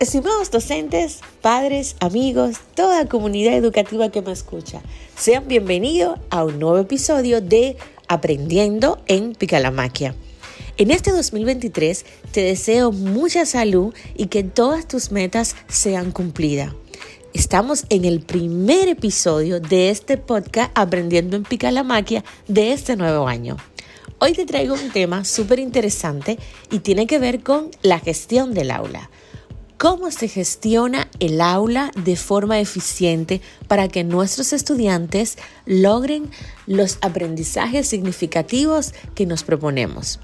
Estimados docentes, padres, amigos, toda comunidad educativa que me escucha, sean bienvenidos a un nuevo episodio de Aprendiendo en Picalamaquia. En este 2023 te deseo mucha salud y que todas tus metas sean cumplidas. Estamos en el primer episodio de este podcast Aprendiendo en Picalamaquia de este nuevo año. Hoy te traigo un tema súper interesante y tiene que ver con la gestión del aula cómo se gestiona el aula de forma eficiente para que nuestros estudiantes logren los aprendizajes significativos que nos proponemos.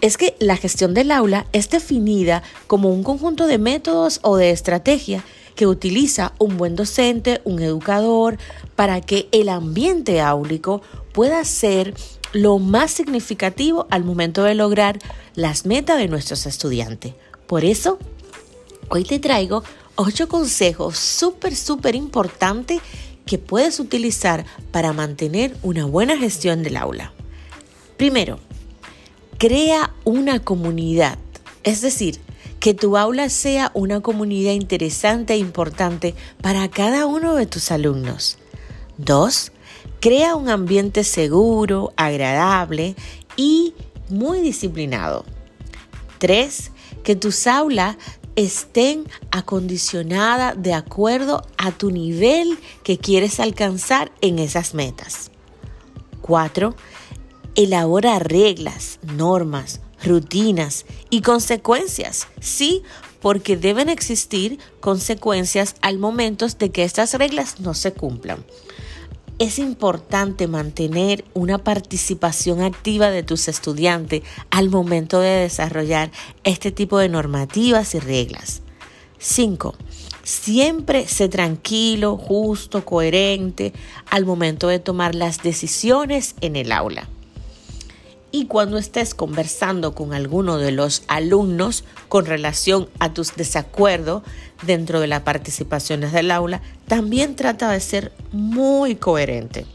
Es que la gestión del aula es definida como un conjunto de métodos o de estrategia que utiliza un buen docente, un educador, para que el ambiente áulico pueda ser lo más significativo al momento de lograr las metas de nuestros estudiantes. Por eso, Hoy te traigo ocho consejos súper, súper importantes que puedes utilizar para mantener una buena gestión del aula. Primero, crea una comunidad, es decir, que tu aula sea una comunidad interesante e importante para cada uno de tus alumnos. Dos, crea un ambiente seguro, agradable y muy disciplinado. Tres, que tus aulas estén acondicionadas de acuerdo a tu nivel que quieres alcanzar en esas metas. 4. Elabora reglas, normas, rutinas y consecuencias. Sí, porque deben existir consecuencias al momento de que estas reglas no se cumplan. Es importante mantener una participación activa de tus estudiantes al momento de desarrollar este tipo de normativas y reglas. 5. Siempre sé tranquilo, justo, coherente al momento de tomar las decisiones en el aula. Y cuando estés conversando con alguno de los alumnos con relación a tus desacuerdos dentro de las participaciones del aula, también trata de ser muy coherente.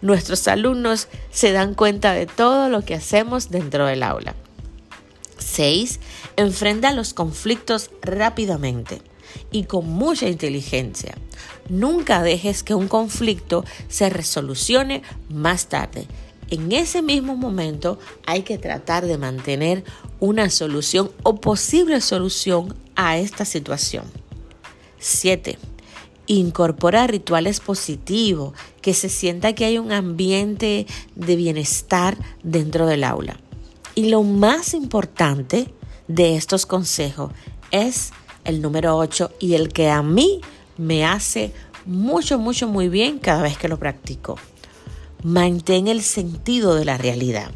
Nuestros alumnos se dan cuenta de todo lo que hacemos dentro del aula. 6. Enfrenta los conflictos rápidamente y con mucha inteligencia. Nunca dejes que un conflicto se resolucione más tarde en ese mismo momento hay que tratar de mantener una solución o posible solución a esta situación. 7. Incorpora rituales positivos, que se sienta que hay un ambiente de bienestar dentro del aula. Y lo más importante de estos consejos es el número 8 y el que a mí me hace mucho, mucho, muy bien cada vez que lo practico mantén el sentido de la realidad.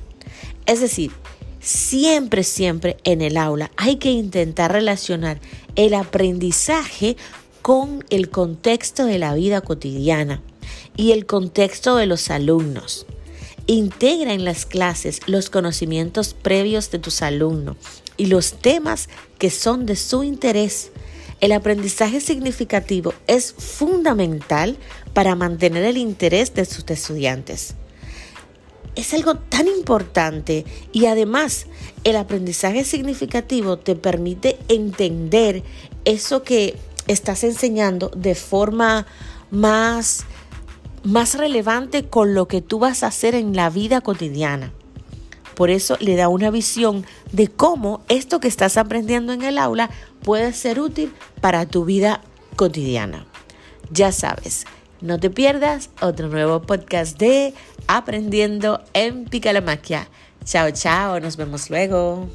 Es decir, siempre, siempre en el aula hay que intentar relacionar el aprendizaje con el contexto de la vida cotidiana y el contexto de los alumnos. Integra en las clases los conocimientos previos de tus alumnos y los temas que son de su interés el aprendizaje significativo es fundamental para mantener el interés de sus estudiantes. Es algo tan importante y además el aprendizaje significativo te permite entender eso que estás enseñando de forma más, más relevante con lo que tú vas a hacer en la vida cotidiana. Por eso le da una visión de cómo esto que estás aprendiendo en el aula puede ser útil para tu vida cotidiana. Ya sabes, no te pierdas otro nuevo podcast de Aprendiendo en Picalamaquia. Chao, chao, nos vemos luego.